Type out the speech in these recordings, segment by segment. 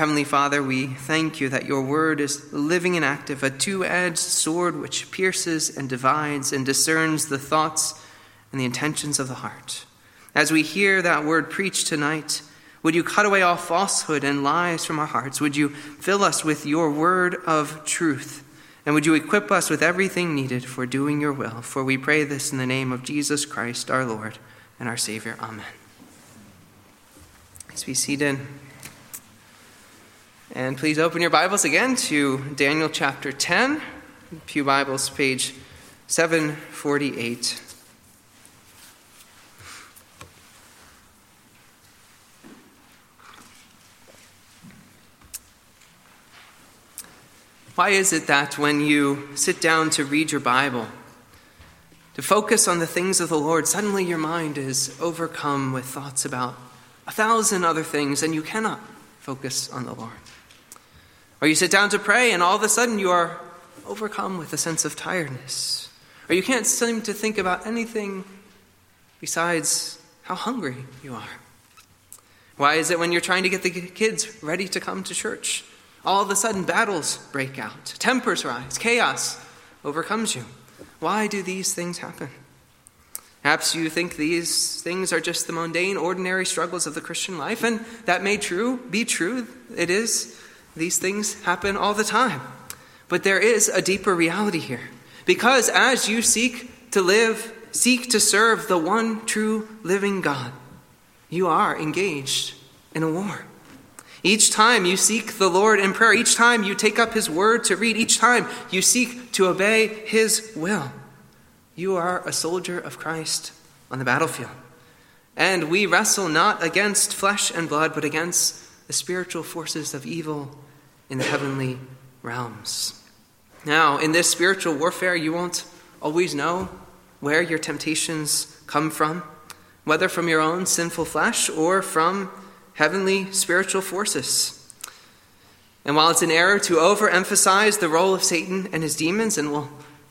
Heavenly Father, we thank you that your word is living and active, a two edged sword which pierces and divides and discerns the thoughts and the intentions of the heart. As we hear that word preached tonight, would you cut away all falsehood and lies from our hearts? Would you fill us with your word of truth? And would you equip us with everything needed for doing your will? For we pray this in the name of Jesus Christ, our Lord and our Savior. Amen. Please be seated. And please open your Bibles again to Daniel chapter 10, Pew Bibles, page 748. Why is it that when you sit down to read your Bible, to focus on the things of the Lord, suddenly your mind is overcome with thoughts about a thousand other things and you cannot focus on the Lord? Or you sit down to pray and all of a sudden you are overcome with a sense of tiredness. Or you can't seem to think about anything besides how hungry you are. Why is it when you're trying to get the kids ready to come to church, all of a sudden battles break out, tempers rise, chaos overcomes you? Why do these things happen? Perhaps you think these things are just the mundane, ordinary struggles of the Christian life, and that may true be true. It is. These things happen all the time. But there is a deeper reality here. Because as you seek to live, seek to serve the one true living God, you are engaged in a war. Each time you seek the Lord in prayer, each time you take up His word to read, each time you seek to obey His will, you are a soldier of Christ on the battlefield. And we wrestle not against flesh and blood, but against the spiritual forces of evil in the heavenly realms. Now, in this spiritual warfare, you won't always know where your temptations come from, whether from your own sinful flesh or from heavenly spiritual forces. And while it's an error to overemphasize the role of Satan and his demons, and we'll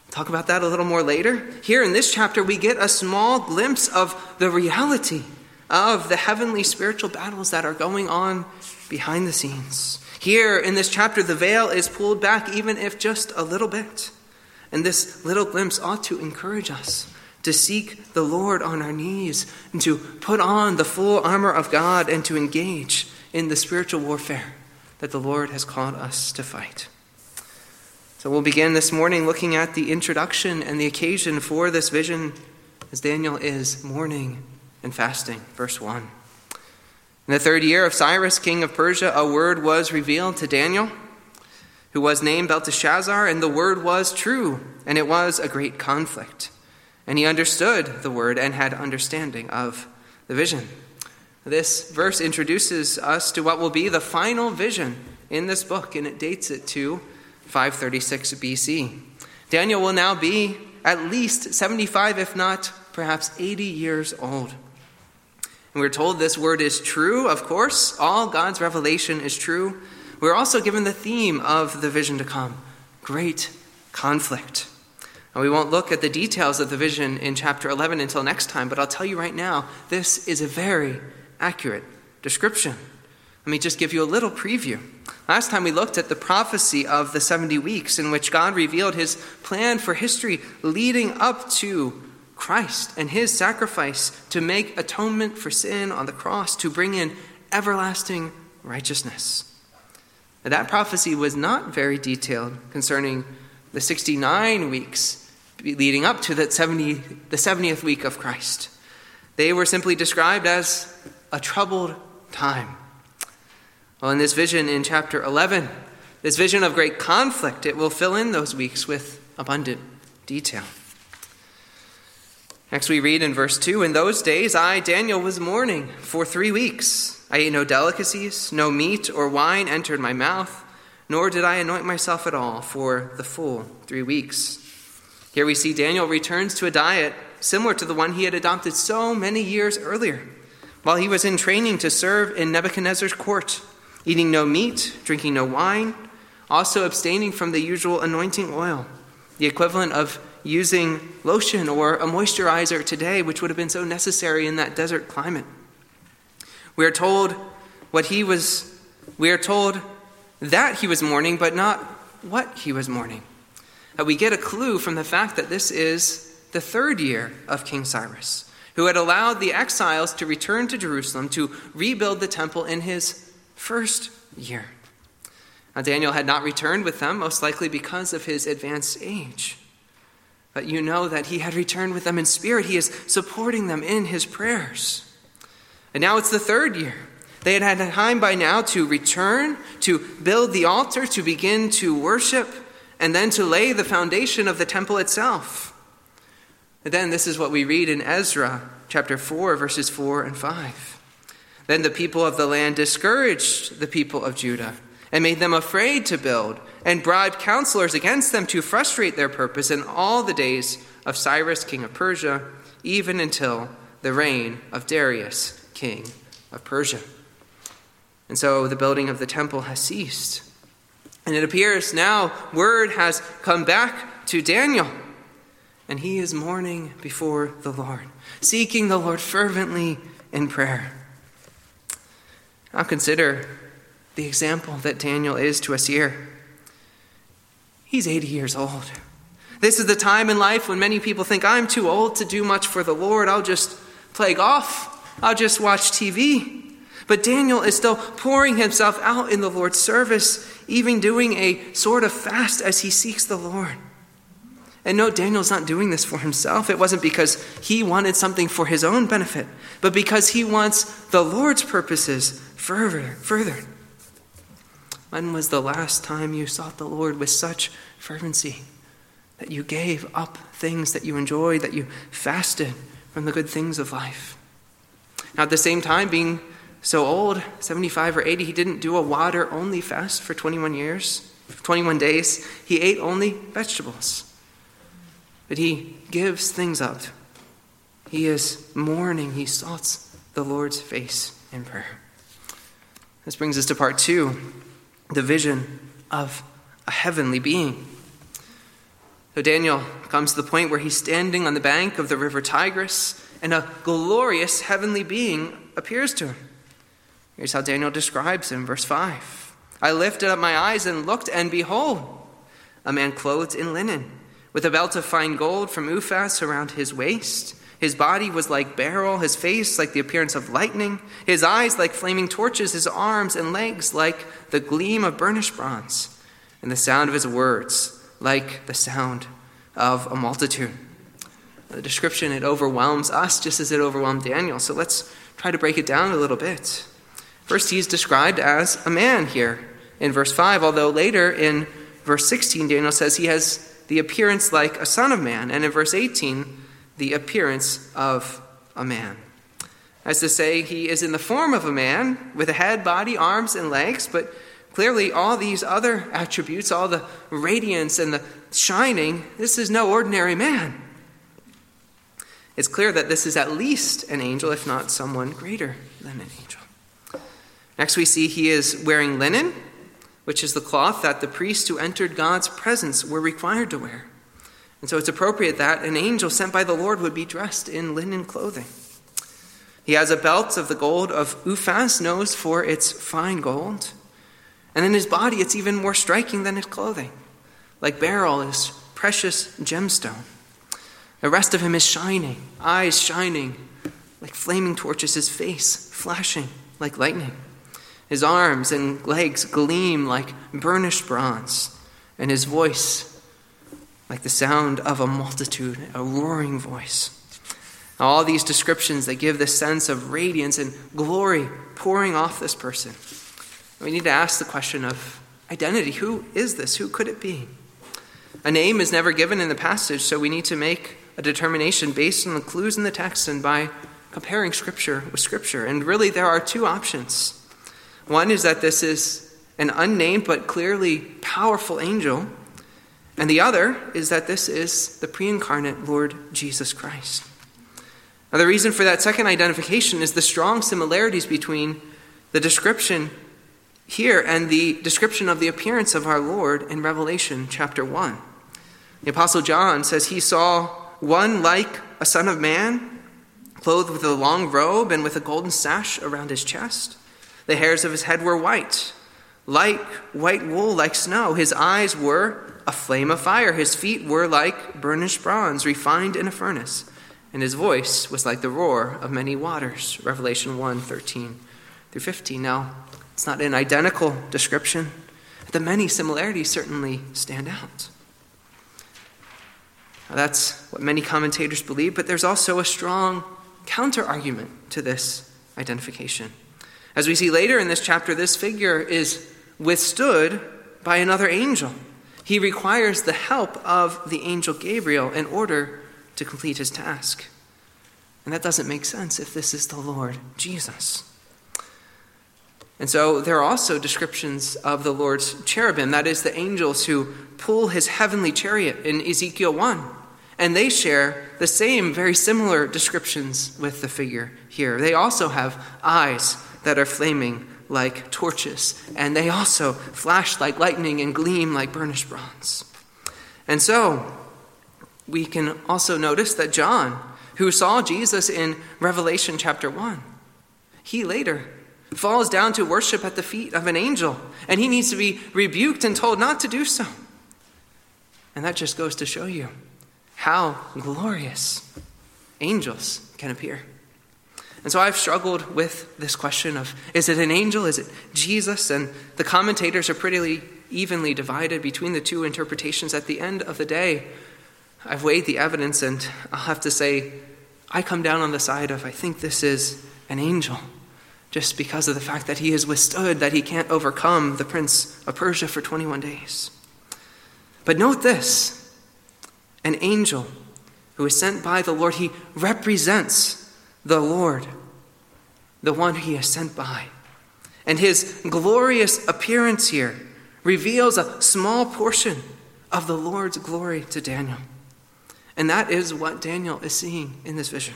talk about that a little more later, here in this chapter we get a small glimpse of the reality of the heavenly spiritual battles that are going on behind the scenes. Here in this chapter, the veil is pulled back, even if just a little bit. And this little glimpse ought to encourage us to seek the Lord on our knees and to put on the full armor of God and to engage in the spiritual warfare that the Lord has called us to fight. So we'll begin this morning looking at the introduction and the occasion for this vision as Daniel is mourning and fasting. Verse 1. In the third year of Cyrus, king of Persia, a word was revealed to Daniel, who was named Belteshazzar, and the word was true, and it was a great conflict. And he understood the word and had understanding of the vision. This verse introduces us to what will be the final vision in this book, and it dates it to 536 BC. Daniel will now be at least 75, if not perhaps 80 years old. And we're told this word is true, of course. All God's revelation is true. We're also given the theme of the vision to come great conflict. And we won't look at the details of the vision in chapter 11 until next time, but I'll tell you right now, this is a very accurate description. Let me just give you a little preview. Last time we looked at the prophecy of the 70 weeks in which God revealed his plan for history leading up to Christ and his sacrifice to make atonement for sin on the cross, to bring in everlasting righteousness. Now, that prophecy was not very detailed concerning the 69 weeks leading up to that 70, the 70th week of Christ. They were simply described as a troubled time. Well, in this vision in chapter 11, this vision of great conflict, it will fill in those weeks with abundant detail. Next, we read in verse 2 In those days, I, Daniel, was mourning for three weeks. I ate no delicacies, no meat or wine entered my mouth, nor did I anoint myself at all for the full three weeks. Here we see Daniel returns to a diet similar to the one he had adopted so many years earlier, while he was in training to serve in Nebuchadnezzar's court, eating no meat, drinking no wine, also abstaining from the usual anointing oil, the equivalent of using lotion or a moisturizer today, which would have been so necessary in that desert climate. We are told what he was We are told that he was mourning, but not what he was mourning. Uh, we get a clue from the fact that this is the third year of King Cyrus, who had allowed the exiles to return to Jerusalem to rebuild the temple in his first year. Now, Daniel had not returned with them, most likely because of his advanced age. But you know that he had returned with them in spirit. He is supporting them in his prayers. And now it's the third year. They had had time by now to return, to build the altar, to begin to worship, and then to lay the foundation of the temple itself. And then this is what we read in Ezra chapter 4, verses 4 and 5. Then the people of the land discouraged the people of Judah and made them afraid to build, and bribed counselors against them to frustrate their purpose in all the days of Cyrus, king of Persia, even until the reign of Darius, king of Persia. And so the building of the temple has ceased. And it appears now word has come back to Daniel, and he is mourning before the Lord, seeking the Lord fervently in prayer. Now consider the example that Daniel is to us here. He's 80 years old. This is the time in life when many people think, I'm too old to do much for the Lord. I'll just play golf. I'll just watch TV. But Daniel is still pouring himself out in the Lord's service, even doing a sort of fast as he seeks the Lord. And no, Daniel's not doing this for himself. It wasn't because he wanted something for his own benefit, but because he wants the Lord's purposes further, furthered. When was the last time you sought the Lord with such fervency that you gave up things that you enjoyed, that you fasted from the good things of life? Now, at the same time, being so old, 75 or 80, he didn't do a water only fast for 21 years, 21 days. He ate only vegetables. But he gives things up. He is mourning. He sought the Lord's face in prayer. This brings us to part two the vision of a heavenly being. So Daniel comes to the point where he's standing on the bank of the river Tigris, and a glorious heavenly being appears to him. Here's how Daniel describes him, verse 5. I lifted up my eyes and looked, and behold, a man clothed in linen, with a belt of fine gold from Uphaz around his waist his body was like beryl, his face like the appearance of lightning, his eyes like flaming torches, his arms and legs like the gleam of burnished bronze, and the sound of his words like the sound of a multitude. The description, it overwhelms us just as it overwhelmed Daniel. So let's try to break it down a little bit. First, he's described as a man here in verse 5, although later in verse 16, Daniel says he has the appearance like a son of man. And in verse 18, the appearance of a man. As to say, he is in the form of a man with a head, body, arms, and legs, but clearly all these other attributes, all the radiance and the shining, this is no ordinary man. It's clear that this is at least an angel, if not someone greater than an angel. Next, we see he is wearing linen, which is the cloth that the priests who entered God's presence were required to wear. And so it's appropriate that an angel sent by the Lord would be dressed in linen clothing. He has a belt of the gold of Uphaz, knows for its fine gold. And in his body, it's even more striking than his clothing. Like beryl is precious gemstone. The rest of him is shining, eyes shining like flaming torches, his face flashing like lightning. His arms and legs gleam like burnished bronze, and his voice like the sound of a multitude, a roaring voice. All these descriptions that give this sense of radiance and glory pouring off this person. We need to ask the question of identity. Who is this? Who could it be? A name is never given in the passage, so we need to make a determination based on the clues in the text and by comparing Scripture with Scripture. And really, there are two options. One is that this is an unnamed but clearly powerful angel and the other is that this is the pre incarnate Lord Jesus Christ. Now, the reason for that second identification is the strong similarities between the description here and the description of the appearance of our Lord in Revelation chapter 1. The Apostle John says he saw one like a son of man, clothed with a long robe and with a golden sash around his chest. The hairs of his head were white like white wool, like snow. His eyes were a flame of fire. His feet were like burnished bronze, refined in a furnace. And his voice was like the roar of many waters. Revelation 1 13 through 15. Now, it's not an identical description. The many similarities certainly stand out. Now, that's what many commentators believe, but there's also a strong counter argument to this identification. As we see later in this chapter, this figure is withstood by another angel. He requires the help of the angel Gabriel in order to complete his task. And that doesn't make sense if this is the Lord Jesus. And so there are also descriptions of the Lord's cherubim, that is, the angels who pull his heavenly chariot in Ezekiel 1. And they share the same, very similar descriptions with the figure here. They also have eyes that are flaming like torches, and they also flash like lightning and gleam like burnished bronze. And so, we can also notice that John, who saw Jesus in Revelation chapter 1, he later falls down to worship at the feet of an angel, and he needs to be rebuked and told not to do so. And that just goes to show you how glorious angels can appear. And so I've struggled with this question of is it an angel? Is it Jesus? And the commentators are pretty evenly divided between the two interpretations. At the end of the day, I've weighed the evidence, and I'll have to say, I come down on the side of I think this is an angel, just because of the fact that he has withstood, that he can't overcome the prince of Persia for 21 days. But note this an angel who is sent by the Lord, he represents the Lord, the one he is sent by. And his glorious appearance here reveals a small portion of the Lord's glory to Daniel. And that is what Daniel is seeing in this vision.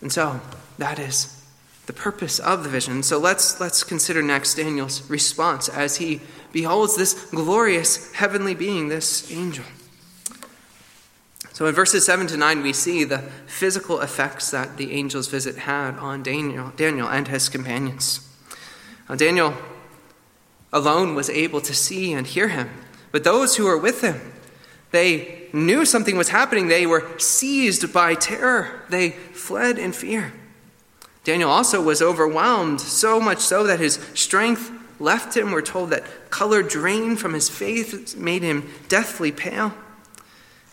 And so, that is the purpose of the vision. So let's, let's consider next Daniel's response as he beholds this glorious heavenly being, this angel. So in verses 7 to 9, we see the physical effects that the angel's visit had on Daniel, Daniel and his companions. Now, Daniel alone was able to see and hear him, but those who were with him, they knew something was happening. They were seized by terror, they fled in fear. Daniel also was overwhelmed, so much so that his strength left him. We're told that color drained from his face made him deathly pale.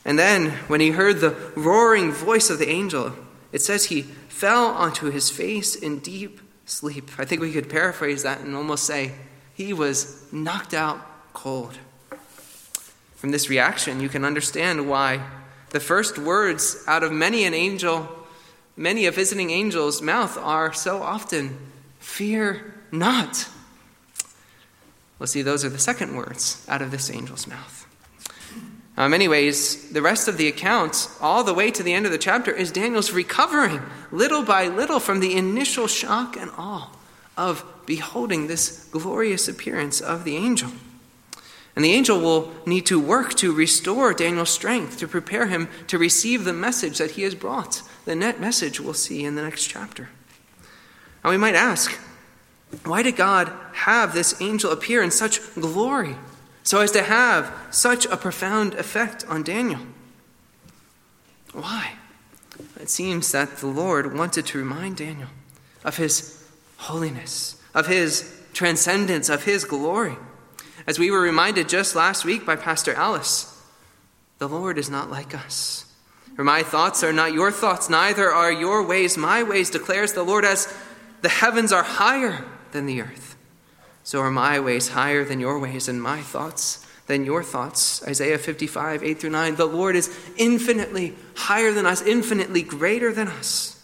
And then, when he heard the roaring voice of the angel, it says he fell onto his face in deep sleep. I think we could paraphrase that and almost say he was knocked out cold. From this reaction, you can understand why the first words out of many an angel many a visiting angel's mouth are so often, Fear not. Well, see, those are the second words out of this angel's mouth. Um, now, in many ways, the rest of the account, all the way to the end of the chapter, is Daniel's recovering little by little from the initial shock and awe of beholding this glorious appearance of the angel. And the angel will need to work to restore Daniel's strength, to prepare him to receive the message that he has brought the net message we'll see in the next chapter. Now we might ask, why did God have this angel appear in such glory so as to have such a profound effect on Daniel? Why? It seems that the Lord wanted to remind Daniel of his holiness, of his transcendence, of his glory. As we were reminded just last week by Pastor Alice, the Lord is not like us. For my thoughts are not your thoughts, neither are your ways my ways, declares the Lord, as the heavens are higher than the earth. So are my ways higher than your ways, and my thoughts than your thoughts. Isaiah 55, 8 through 9. The Lord is infinitely higher than us, infinitely greater than us.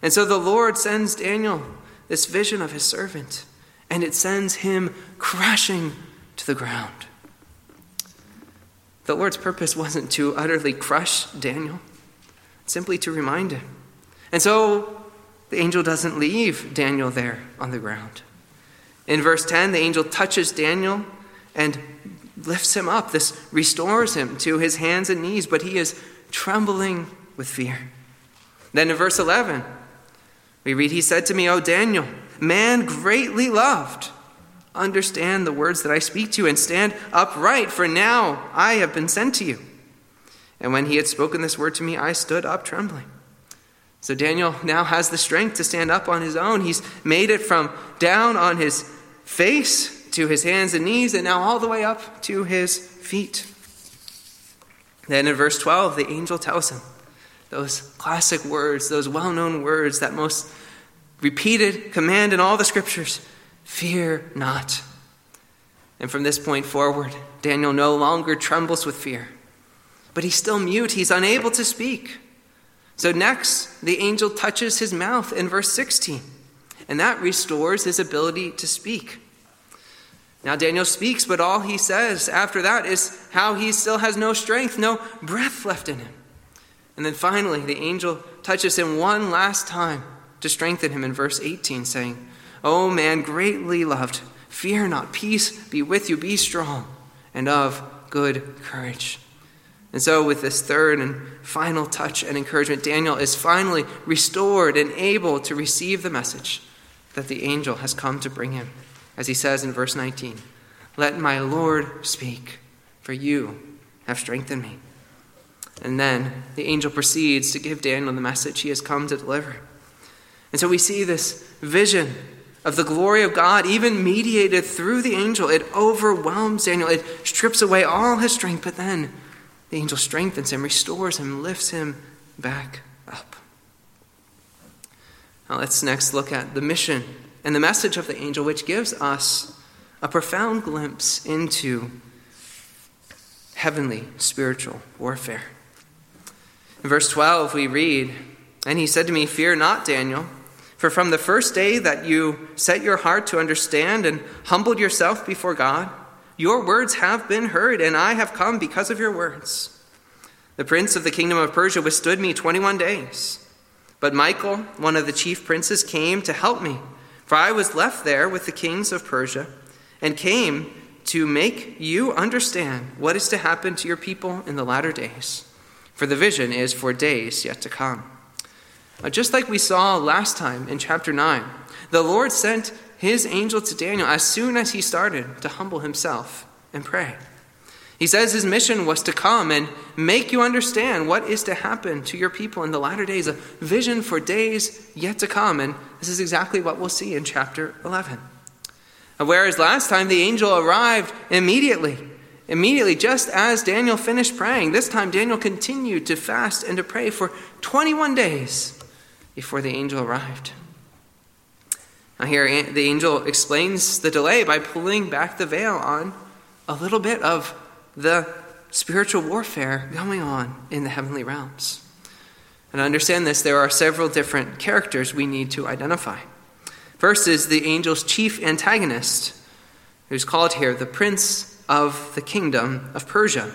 And so the Lord sends Daniel this vision of his servant, and it sends him crashing to the ground. The Lord's purpose wasn't to utterly crush Daniel, simply to remind him. And so the angel doesn't leave Daniel there on the ground. In verse 10, the angel touches Daniel and lifts him up. This restores him to his hands and knees, but he is trembling with fear. Then in verse 11, we read, He said to me, O Daniel, Man greatly loved, understand the words that I speak to you and stand upright, for now I have been sent to you. And when he had spoken this word to me, I stood up trembling. So Daniel now has the strength to stand up on his own. He's made it from down on his face to his hands and knees, and now all the way up to his feet. Then in verse 12, the angel tells him those classic words, those well known words, that most repeated command in all the scriptures fear not. And from this point forward, Daniel no longer trembles with fear, but he's still mute. He's unable to speak. So, next, the angel touches his mouth in verse 16, and that restores his ability to speak. Now, Daniel speaks, but all he says after that is how he still has no strength, no breath left in him. And then finally, the angel touches him one last time to strengthen him in verse 18, saying, O man greatly loved, fear not, peace be with you, be strong, and of good courage. And so, with this third and final touch and encouragement, Daniel is finally restored and able to receive the message that the angel has come to bring him. As he says in verse 19, Let my Lord speak, for you have strengthened me. And then the angel proceeds to give Daniel the message he has come to deliver. And so we see this vision of the glory of God, even mediated through the angel. It overwhelms Daniel, it strips away all his strength, but then the angel strengthens him, restores him, lifts him back up. Now let's next look at the mission and the message of the angel, which gives us a profound glimpse into heavenly spiritual warfare. In verse 12, we read, And he said to me, Fear not, Daniel, for from the first day that you set your heart to understand and humbled yourself before God, your words have been heard, and I have come because of your words. The prince of the kingdom of Persia withstood me 21 days. But Michael, one of the chief princes, came to help me, for I was left there with the kings of Persia, and came to make you understand what is to happen to your people in the latter days. For the vision is for days yet to come. Now, Just like we saw last time in chapter 9, the Lord sent his angel to Daniel as soon as he started to humble himself and pray. He says his mission was to come and make you understand what is to happen to your people in the latter days, a vision for days yet to come. And this is exactly what we'll see in chapter 11. Whereas last time the angel arrived immediately, immediately, just as Daniel finished praying, this time Daniel continued to fast and to pray for 21 days before the angel arrived. Now, here eh, the angel explains the delay by pulling back the veil on a little bit of the spiritual warfare going on in the heavenly realms. And to understand this, there are several different characters we need to identify. First is the angel's chief antagonist, who's called here the prince of the kingdom of Persia.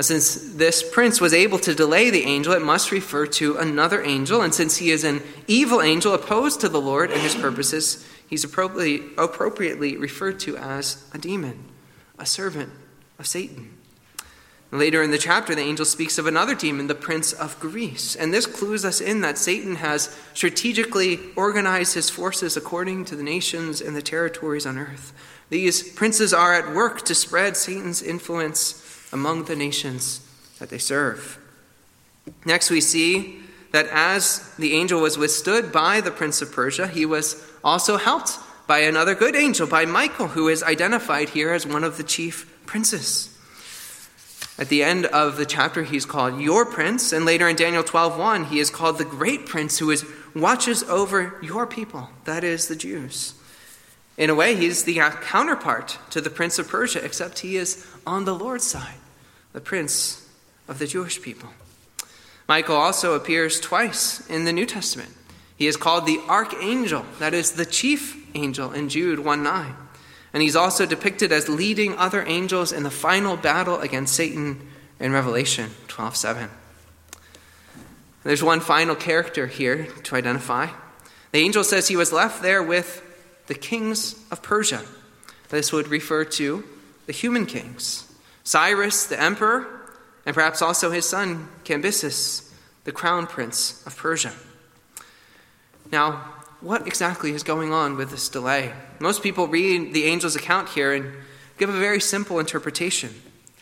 Since this prince was able to delay the angel, it must refer to another angel. And since he is an evil angel opposed to the Lord and his purposes, he's appropriately, appropriately referred to as a demon, a servant of Satan. Later in the chapter, the angel speaks of another demon, the prince of Greece. And this clues us in that Satan has strategically organized his forces according to the nations and the territories on earth. These princes are at work to spread Satan's influence among the nations that they serve. Next, we see that as the angel was withstood by the prince of Persia, he was also helped by another good angel, by Michael, who is identified here as one of the chief princes. At the end of the chapter, he's called your prince, and later in Daniel 12:1, he is called the great prince who is watches over your people, that is the Jews. In a way, he's the counterpart to the prince of Persia, except he is on the Lord's side the prince of the Jewish people. Michael also appears twice in the New Testament. He is called the archangel, that is, the chief angel in Jude 1 9. And he's also depicted as leading other angels in the final battle against Satan in Revelation 12 7. There's one final character here to identify. The angel says he was left there with the kings of Persia. This would refer to the human kings. Cyrus, the emperor, and perhaps also his son Cambyses, the crown prince of Persia. Now, what exactly is going on with this delay? Most people read the angel's account here and give a very simple interpretation.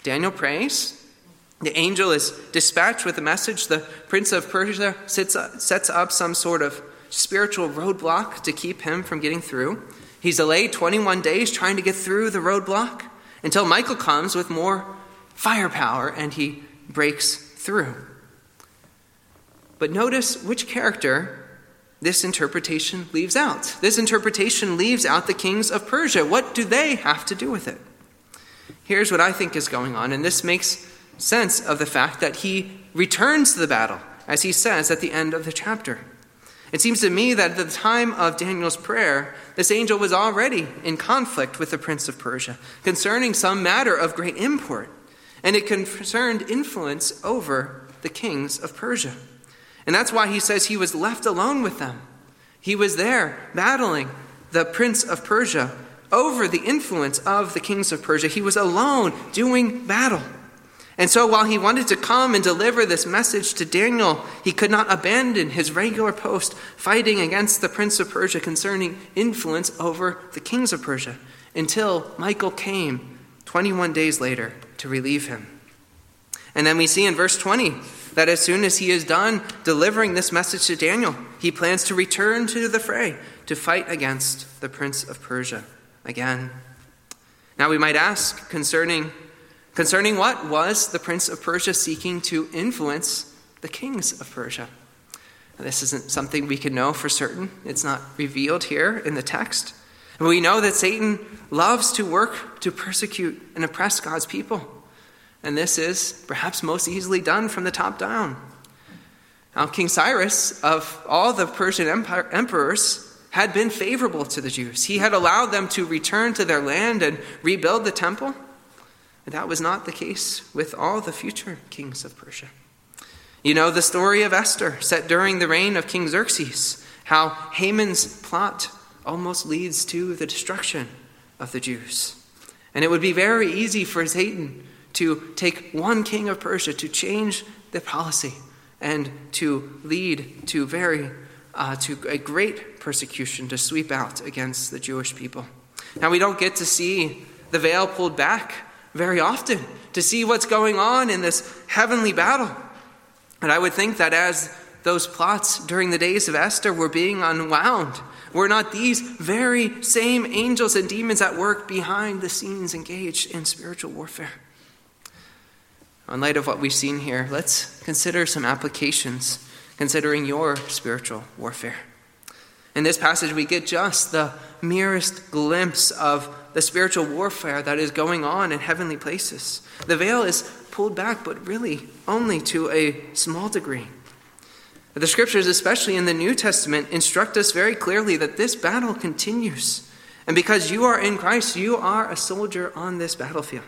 Daniel prays. The angel is dispatched with a message. The prince of Persia sits, sets up some sort of spiritual roadblock to keep him from getting through. He's delayed 21 days trying to get through the roadblock until Michael comes with more firepower and he breaks through. But notice which character this interpretation leaves out. This interpretation leaves out the kings of Persia. What do they have to do with it? Here's what I think is going on, and this makes sense of the fact that he returns to the battle, as he says at the end of the chapter. It seems to me that at the time of Daniel's prayer, this angel was already in conflict with the prince of Persia concerning some matter of great import, and it concerned influence over the kings of Persia. And that's why he says he was left alone with them. He was there battling the prince of Persia over the influence of the kings of Persia. He was alone doing battle. And so, while he wanted to come and deliver this message to Daniel, he could not abandon his regular post fighting against the prince of Persia concerning influence over the kings of Persia until Michael came 21 days later to relieve him. And then we see in verse 20 that as soon as he is done delivering this message to Daniel, he plans to return to the fray to fight against the prince of Persia again. Now we might ask concerning concerning what was the prince of Persia seeking to influence the kings of Persia. This isn't something we can know for certain. It's not revealed here in the text. But we know that Satan loves to work to persecute and oppress God's people. And this is perhaps most easily done from the top down. Now, King Cyrus, of all the Persian empire, emperors, had been favorable to the Jews. He had allowed them to return to their land and rebuild the temple. And that was not the case with all the future kings of Persia. You know the story of Esther, set during the reign of King Xerxes, how Haman's plot almost leads to the destruction of the Jews. And it would be very easy for Satan to take one king of Persia to change the policy and to lead to very uh, to a great persecution to sweep out against the Jewish people. Now we don't get to see the veil pulled back very often to see what's going on in this heavenly battle. And I would think that as those plots during the days of Esther were being unwound, were not these very same angels and demons at work behind the scenes engaged in spiritual warfare? In light of what we've seen here, let's consider some applications considering your spiritual warfare. In this passage, we get just the merest glimpse of the spiritual warfare that is going on in heavenly places. The veil is pulled back, but really only to a small degree. The scriptures, especially in the New Testament, instruct us very clearly that this battle continues. And because you are in Christ, you are a soldier on this battlefield.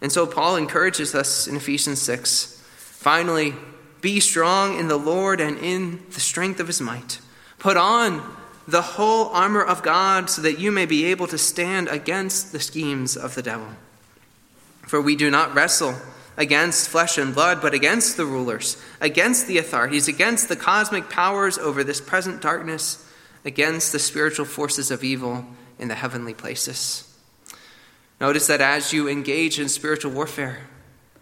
And so Paul encourages us in Ephesians 6 finally, be strong in the Lord and in the strength of his might. Put on the whole armor of God so that you may be able to stand against the schemes of the devil. For we do not wrestle against flesh and blood, but against the rulers, against the authorities, against the cosmic powers over this present darkness, against the spiritual forces of evil in the heavenly places. Notice that as you engage in spiritual warfare,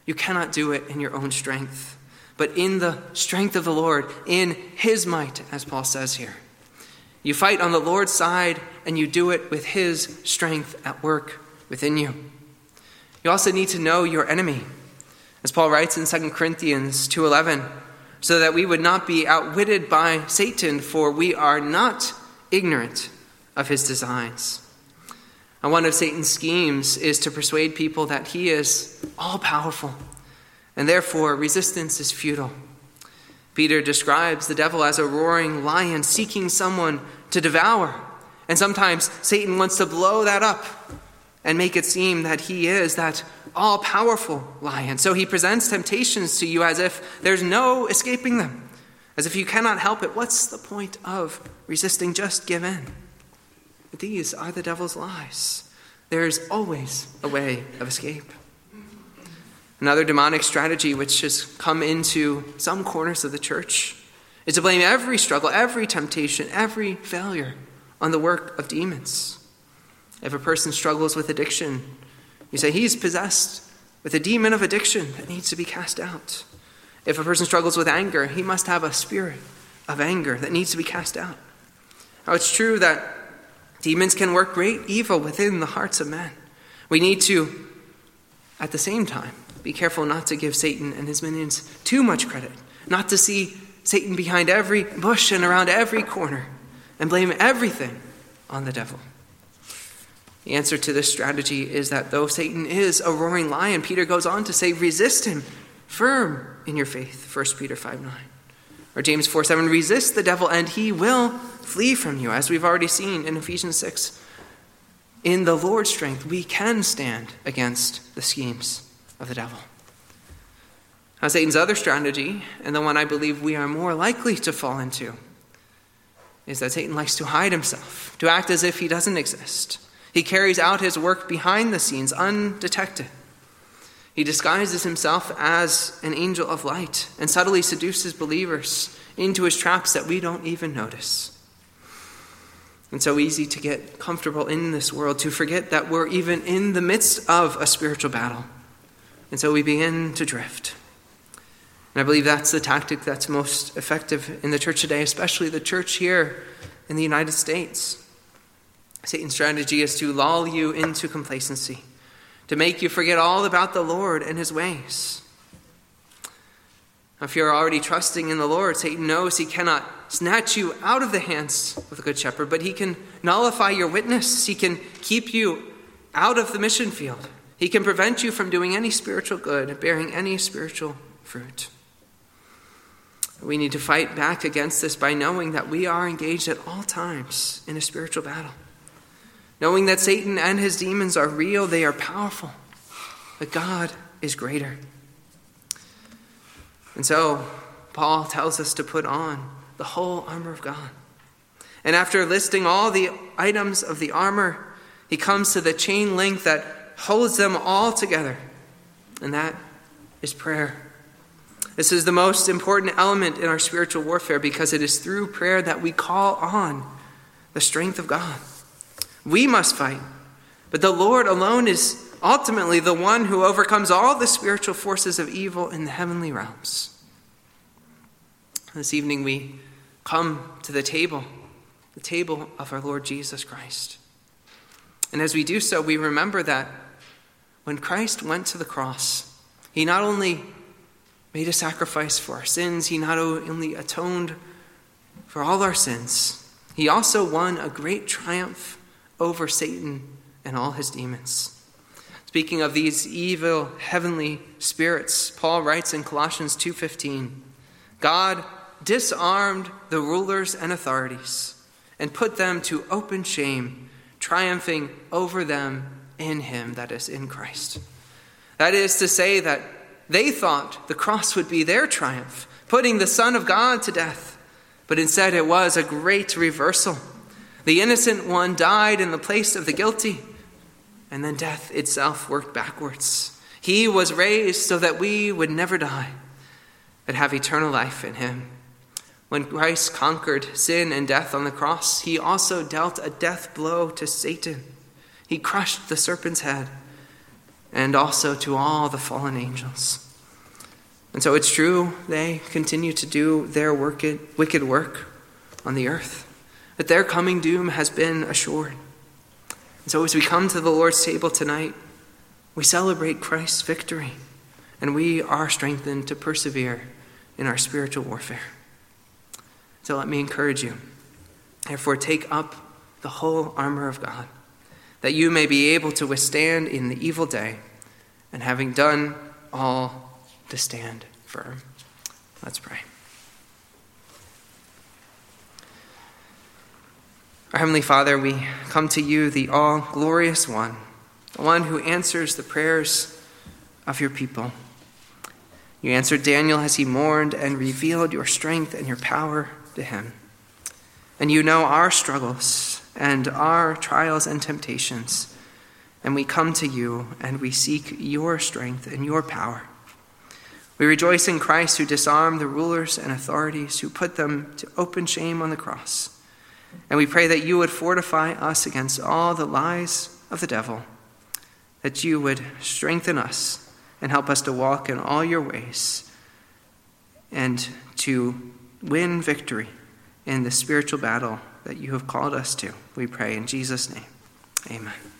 you cannot do it in your own strength, but in the strength of the Lord, in His might, as Paul says here. You fight on the Lord's side, and you do it with His strength at work within you. You also need to know your enemy. As Paul writes in 2 Corinthians 2:11, so that we would not be outwitted by Satan, for we are not ignorant of his designs. And one of Satan's schemes is to persuade people that he is all powerful, and therefore resistance is futile. Peter describes the devil as a roaring lion seeking someone to devour. And sometimes Satan wants to blow that up and make it seem that he is that all powerful lion. So he presents temptations to you as if there's no escaping them, as if you cannot help it. What's the point of resisting? Just give in. These are the devil's lies. There is always a way of escape. Another demonic strategy which has come into some corners of the church is to blame every struggle, every temptation, every failure on the work of demons. If a person struggles with addiction, you say he's possessed with a demon of addiction that needs to be cast out. If a person struggles with anger, he must have a spirit of anger that needs to be cast out. Now, it's true that demons can work great evil within the hearts of men. We need to, at the same time, be careful not to give Satan and his minions too much credit, not to see Satan behind every bush and around every corner and blame everything on the devil. The answer to this strategy is that though Satan is a roaring lion, Peter goes on to say, resist him, firm in your faith. 1 Peter 5 9. Or James 4 7, resist the devil and he will flee from you, as we've already seen in Ephesians 6. In the Lord's strength, we can stand against the schemes of the devil. Now, Satan's other strategy, and the one I believe we are more likely to fall into, is that Satan likes to hide himself, to act as if he doesn't exist. He carries out his work behind the scenes, undetected. He disguises himself as an angel of light and subtly seduces believers into his traps that we don't even notice. It's so easy to get comfortable in this world, to forget that we're even in the midst of a spiritual battle. And so we begin to drift. And I believe that's the tactic that's most effective in the church today, especially the church here in the United States. Satan's strategy is to lull you into complacency, to make you forget all about the Lord and his ways. If you're already trusting in the Lord, Satan knows he cannot snatch you out of the hands of the Good Shepherd, but he can nullify your witness. He can keep you out of the mission field. He can prevent you from doing any spiritual good, bearing any spiritual fruit. We need to fight back against this by knowing that we are engaged at all times in a spiritual battle. Knowing that Satan and his demons are real, they are powerful, but God is greater. And so, Paul tells us to put on the whole armor of God. And after listing all the items of the armor, he comes to the chain link that holds them all together, and that is prayer. This is the most important element in our spiritual warfare because it is through prayer that we call on the strength of God. We must fight, but the Lord alone is ultimately the one who overcomes all the spiritual forces of evil in the heavenly realms. This evening we come to the table, the table of our Lord Jesus Christ. And as we do so, we remember that when Christ went to the cross, he not only made a sacrifice for our sins. He not only atoned for all our sins, he also won a great triumph over Satan and all his demons. Speaking of these evil heavenly spirits, Paul writes in Colossians 2:15, God disarmed the rulers and authorities and put them to open shame, triumphing over them in him that is in Christ. That is to say that they thought the cross would be their triumph, putting the Son of God to death. But instead, it was a great reversal. The innocent one died in the place of the guilty, and then death itself worked backwards. He was raised so that we would never die, but have eternal life in him. When Christ conquered sin and death on the cross, he also dealt a death blow to Satan. He crushed the serpent's head and also to all the fallen angels. And so it's true, they continue to do their wicked work on the earth, that their coming doom has been assured. And so as we come to the Lord's table tonight, we celebrate Christ's victory, and we are strengthened to persevere in our spiritual warfare. So let me encourage you. Therefore, take up the whole armor of God that you may be able to withstand in the evil day, and having done all, to stand firm. Let's pray. Our Heavenly Father, we come to you, the all glorious one, the one who answers the prayers of your people. You answered Daniel as he mourned and revealed your strength and your power to him. And you know our struggles and our trials and temptations. And we come to you and we seek your strength and your power. We rejoice in Christ who disarmed the rulers and authorities, who put them to open shame on the cross. And we pray that you would fortify us against all the lies of the devil, that you would strengthen us and help us to walk in all your ways and to win victory in the spiritual battle that you have called us to. We pray in Jesus' name. Amen.